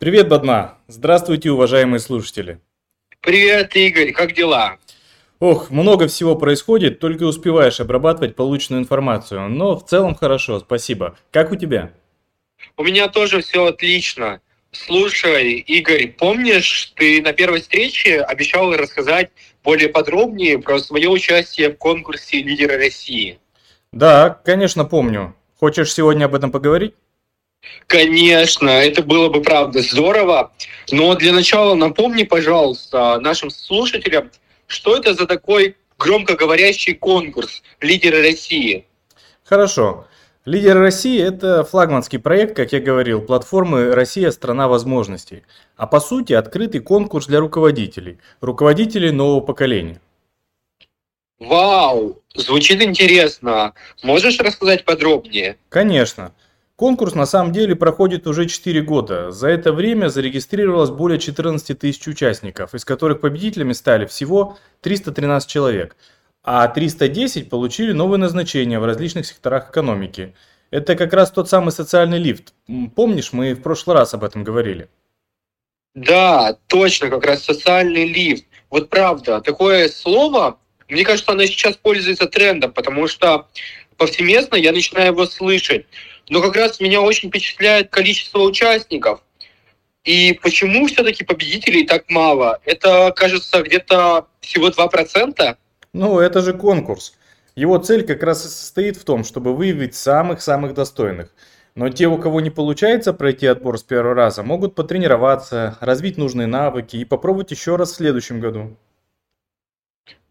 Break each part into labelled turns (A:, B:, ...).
A: Привет, Бадма! Здравствуйте, уважаемые слушатели!
B: Привет, Игорь, как дела?
A: Ох, много всего происходит, только успеваешь обрабатывать полученную информацию, но в целом хорошо, спасибо. Как у тебя?
B: У меня тоже все отлично. Слушай, Игорь, помнишь, ты на первой встрече обещал рассказать более подробнее про свое участие в конкурсе «Лидеры России»?
A: Да, конечно, помню. Хочешь сегодня об этом поговорить?
B: Конечно, это было бы правда здорово. Но для начала напомни, пожалуйста, нашим слушателям, что это за такой громкоговорящий конкурс «Лидеры России»?
A: Хорошо. Лидеры России – это флагманский проект, как я говорил, платформы «Россия – страна возможностей». А по сути открытый конкурс для руководителей, руководителей нового поколения.
B: Вау, звучит интересно. Можешь рассказать подробнее?
A: Конечно. Конкурс на самом деле проходит уже 4 года. За это время зарегистрировалось более 14 тысяч участников, из которых победителями стали всего 313 человек, а 310 получили новые назначения в различных секторах экономики. Это как раз тот самый социальный лифт. Помнишь, мы в прошлый раз об этом говорили?
B: Да, точно, как раз социальный лифт. Вот правда, такое слово, мне кажется, оно сейчас пользуется трендом, потому что повсеместно я начинаю его слышать. Но как раз меня очень впечатляет количество участников. И почему все-таки победителей так мало? Это, кажется, где-то всего 2%?
A: Ну, это же конкурс. Его цель как раз и состоит в том, чтобы выявить самых-самых достойных. Но те, у кого не получается пройти отбор с первого раза, могут потренироваться, развить нужные навыки и попробовать еще раз в следующем году.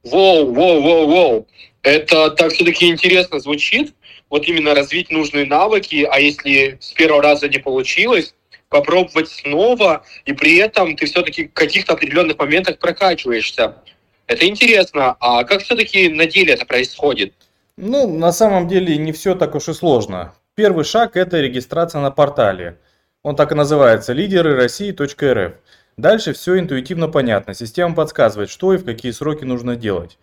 B: Воу, воу, воу, воу. Это так все-таки интересно звучит вот именно развить нужные навыки, а если с первого раза не получилось, попробовать снова, и при этом ты все-таки в каких-то определенных моментах прокачиваешься. Это интересно. А как все-таки на деле это происходит?
A: Ну, на самом деле не все так уж и сложно. Первый шаг – это регистрация на портале. Он так и называется – лидеры России.рф. Дальше все интуитивно понятно. Система подсказывает, что и в какие сроки нужно делать.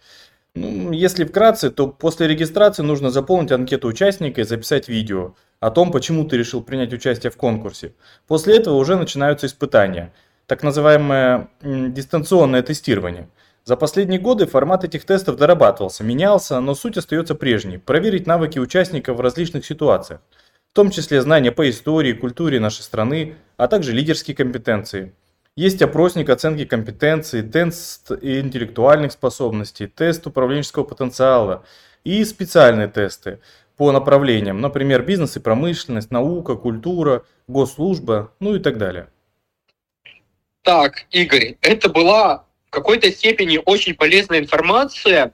A: Ну, если вкратце, то после регистрации нужно заполнить анкету участника и записать видео о том, почему ты решил принять участие в конкурсе. После этого уже начинаются испытания, так называемое дистанционное тестирование. За последние годы формат этих тестов дорабатывался, менялся, но суть остается прежней – проверить навыки участников в различных ситуациях, в том числе знания по истории, культуре нашей страны, а также лидерские компетенции – есть опросник оценки компетенций, тест интеллектуальных способностей, тест управленческого потенциала и специальные тесты по направлениям, например, бизнес и промышленность, наука, культура, госслужба, ну и так далее.
B: Так, Игорь, это была в какой-то степени очень полезная информация,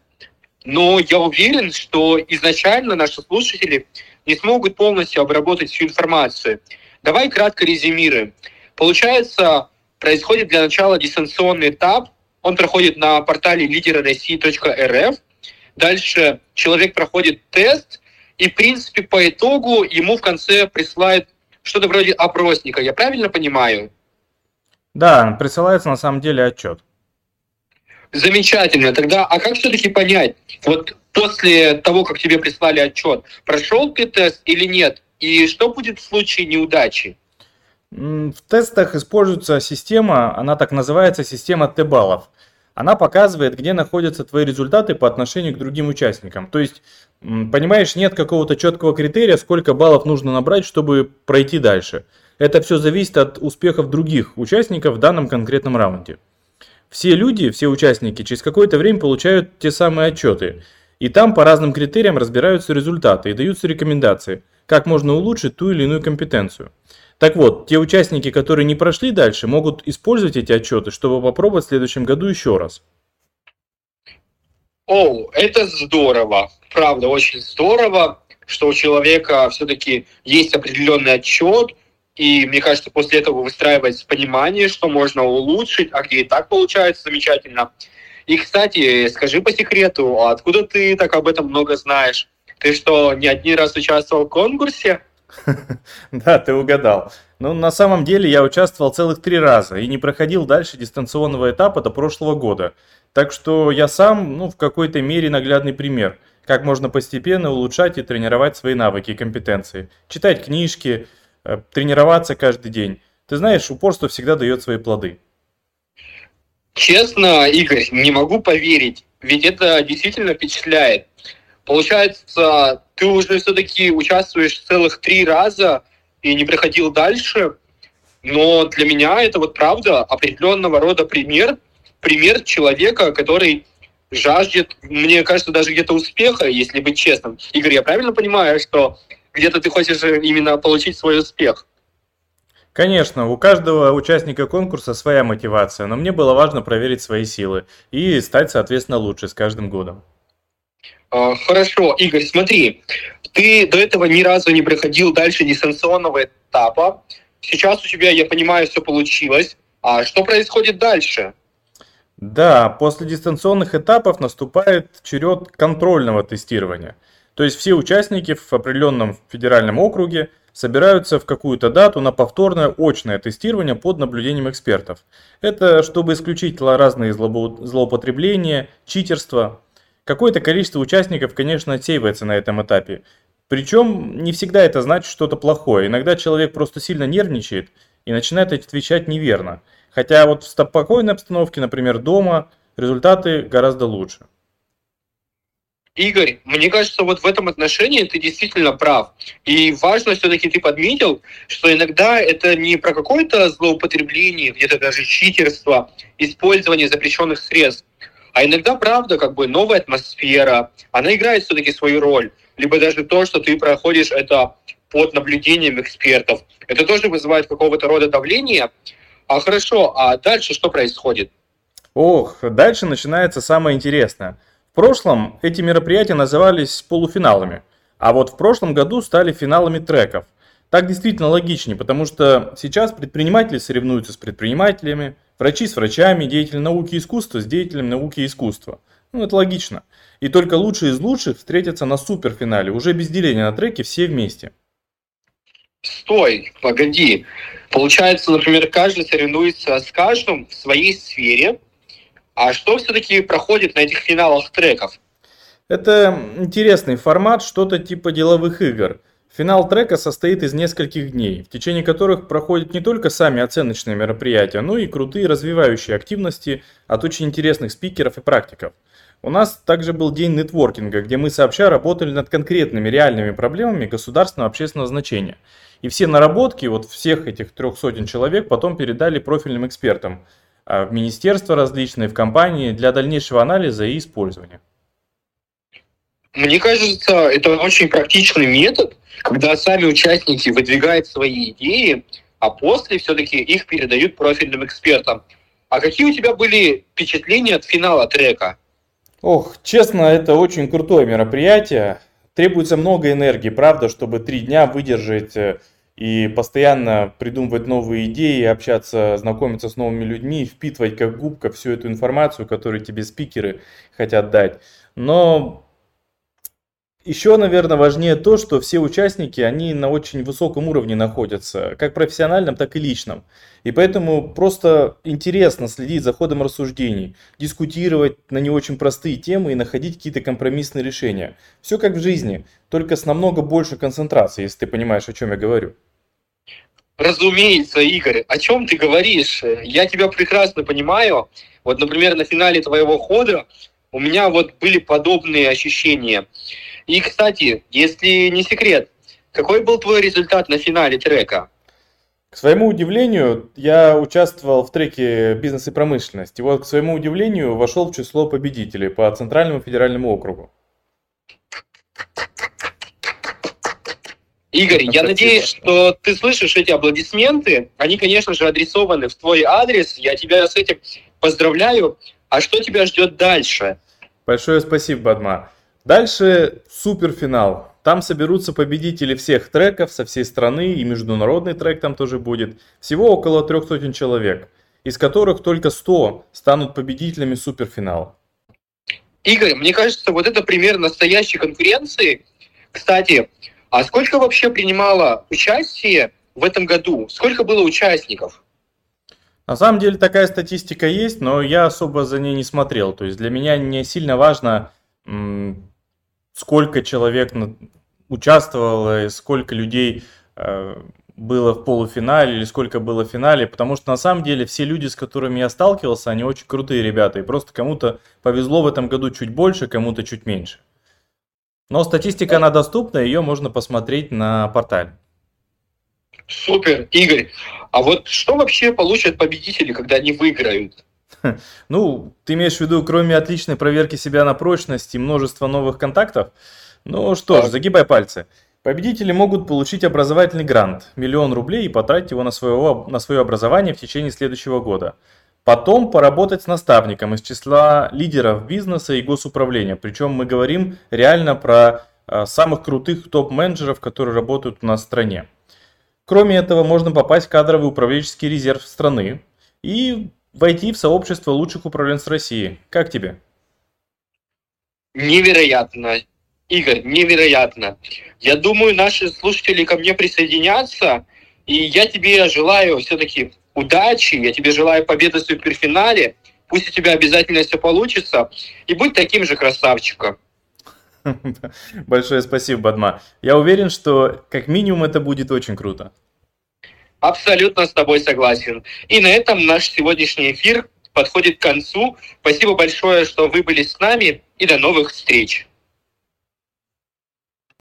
B: но я уверен, что изначально наши слушатели не смогут полностью обработать всю информацию. Давай кратко резюмируем. Получается, происходит для начала дистанционный этап. Он проходит на портале лидера России.рф. Дальше человек проходит тест, и, в принципе, по итогу ему в конце присылают что-то вроде опросника. Я правильно понимаю?
A: Да, присылается на самом деле отчет.
B: Замечательно. Тогда, а как все-таки понять, вот после того, как тебе прислали отчет, прошел ты тест или нет? И что будет в случае неудачи?
A: В тестах используется система, она так называется система Т-баллов. Она показывает, где находятся твои результаты по отношению к другим участникам. То есть, понимаешь, нет какого-то четкого критерия, сколько баллов нужно набрать, чтобы пройти дальше. Это все зависит от успехов других участников в данном конкретном раунде. Все люди, все участники через какое-то время получают те самые отчеты. И там по разным критериям разбираются результаты и даются рекомендации, как можно улучшить ту или иную компетенцию. Так вот, те участники, которые не прошли дальше, могут использовать эти отчеты, чтобы попробовать в следующем году еще раз.
B: О, это здорово. Правда, очень здорово, что у человека все-таки есть определенный отчет, и мне кажется, после этого выстраивается понимание, что можно улучшить, а где и так получается замечательно. И, кстати, скажи по секрету, а откуда ты так об этом много знаешь? Ты что, не один раз участвовал в конкурсе?
A: Да, ты угадал. Но на самом деле я участвовал целых три раза и не проходил дальше дистанционного этапа до прошлого года. Так что я сам, ну, в какой-то мере наглядный пример, как можно постепенно улучшать и тренировать свои навыки и компетенции. Читать книжки, э, тренироваться каждый день. Ты знаешь, упорство всегда дает свои плоды.
B: Честно, Игорь, не могу поверить, ведь это действительно впечатляет. Получается, ты уже все-таки участвуешь целых три раза и не приходил дальше. Но для меня это вот правда определенного рода пример, пример человека, который жаждет, мне кажется, даже где-то успеха, если быть честным. Игорь, я правильно понимаю, что где-то ты хочешь именно получить свой успех?
A: Конечно, у каждого участника конкурса своя мотивация, но мне было важно проверить свои силы и стать, соответственно, лучше с каждым годом.
B: А, хорошо, Игорь, смотри, ты до этого ни разу не проходил дальше дистанционного этапа. Сейчас у тебя, я понимаю, все получилось. А что происходит дальше?
A: Да, после дистанционных этапов наступает черед контрольного тестирования. То есть все участники в определенном федеральном округе собираются в какую-то дату на повторное очное тестирование под наблюдением экспертов. Это чтобы исключить разные злоупотребления, читерство. Какое-то количество участников, конечно, отсеивается на этом этапе. Причем не всегда это значит что-то плохое. Иногда человек просто сильно нервничает и начинает отвечать неверно. Хотя вот в спокойной обстановке, например, дома, результаты гораздо лучше.
B: Игорь, мне кажется, вот в этом отношении ты действительно прав. И важно все-таки ты подметил, что иногда это не про какое-то злоупотребление, где-то даже читерство, использование запрещенных средств, а иногда, правда, как бы новая атмосфера, она играет все-таки свою роль. Либо даже то, что ты проходишь это под наблюдением экспертов. Это тоже вызывает какого-то рода давление. А хорошо, а дальше что происходит?
A: Ох, дальше начинается самое интересное – в прошлом эти мероприятия назывались полуфиналами, а вот в прошлом году стали финалами треков. Так действительно логичнее, потому что сейчас предприниматели соревнуются с предпринимателями, врачи с врачами, деятели науки и искусства с деятелями науки и искусства. Ну, это логично. И только лучшие из лучших встретятся на суперфинале, уже без деления на треке все вместе.
B: Стой, погоди. Получается, например, каждый соревнуется с каждым в своей сфере, а что все-таки проходит на этих финалах треков?
A: Это интересный формат, что-то типа деловых игр. Финал трека состоит из нескольких дней, в течение которых проходят не только сами оценочные мероприятия, но и крутые развивающие активности от очень интересных спикеров и практиков. У нас также был день нетворкинга, где мы сообща работали над конкретными реальными проблемами государственного общественного значения. И все наработки вот всех этих трех сотен человек потом передали профильным экспертам – а, в министерства различные, в компании для дальнейшего анализа и использования.
B: Мне кажется, это очень практичный метод, когда сами участники выдвигают свои идеи, а после все-таки их передают профильным экспертам. А какие у тебя были впечатления от финала трека?
A: Ох, честно, это очень крутое мероприятие. Требуется много энергии, правда, чтобы три дня выдержать э, и постоянно придумывать новые идеи, общаться, знакомиться с новыми людьми, впитывать как губка всю эту информацию, которую тебе спикеры хотят дать. Но еще, наверное, важнее то, что все участники, они на очень высоком уровне находятся, как профессиональном, так и личном. И поэтому просто интересно следить за ходом рассуждений, дискутировать на не очень простые темы и находить какие-то компромиссные решения. Все как в жизни, только с намного больше концентрации, если ты понимаешь, о чем я говорю.
B: Разумеется, Игорь, о чем ты говоришь? Я тебя прекрасно понимаю. Вот, например, на финале твоего хода у меня вот были подобные ощущения. И, кстати, если не секрет, какой был твой результат на финале трека?
A: К своему удивлению, я участвовал в треке «Бизнес и промышленность». И вот, к своему удивлению, вошел в число победителей по Центральному федеральному округу.
B: Игорь, я надеюсь, что ты слышишь эти аплодисменты. Они, конечно же, адресованы в твой адрес. Я тебя с этим поздравляю. А что тебя ждет дальше?
A: Большое спасибо, Бадма. Дальше суперфинал. Там соберутся победители всех треков со всей страны, и международный трек там тоже будет. Всего около трех сотен человек, из которых только 100 станут победителями суперфинала.
B: Игорь, мне кажется, вот это пример настоящей конкуренции. Кстати, а сколько вообще принимало участие в этом году? Сколько было участников?
A: На самом деле такая статистика есть, но я особо за ней не смотрел. То есть для меня не сильно важно, сколько человек участвовало, сколько людей э, было в полуфинале или сколько было в финале, потому что на самом деле все люди, с которыми я сталкивался, они очень крутые ребята, и просто кому-то повезло в этом году чуть больше, кому-то чуть меньше. Но статистика, она доступна, ее можно посмотреть на портале.
B: Супер, Игорь. А вот что вообще получат победители, когда они выиграют?
A: Ну, ты имеешь в виду, кроме отличной проверки себя на прочность и множества новых контактов? Ну что ж, загибай пальцы. Победители могут получить образовательный грант – миллион рублей и потратить его на, своего, на свое образование в течение следующего года. Потом поработать с наставником из числа лидеров бизнеса и госуправления. Причем мы говорим реально про а, самых крутых топ-менеджеров, которые работают у нас в стране. Кроме этого, можно попасть в кадровый управленческий резерв страны и войти в сообщество лучших управленцев России. Как тебе?
B: Невероятно. Игорь, невероятно. Я думаю, наши слушатели ко мне присоединятся, и я тебе желаю все-таки удачи, я тебе желаю победы в суперфинале, пусть у тебя обязательно все получится, и будь таким же красавчиком.
A: Большое спасибо, Бадма. Я уверен, что как минимум это будет очень круто.
B: Абсолютно с тобой согласен. И на этом наш сегодняшний эфир подходит к концу. Спасибо большое, что вы были с нами, и до новых встреч.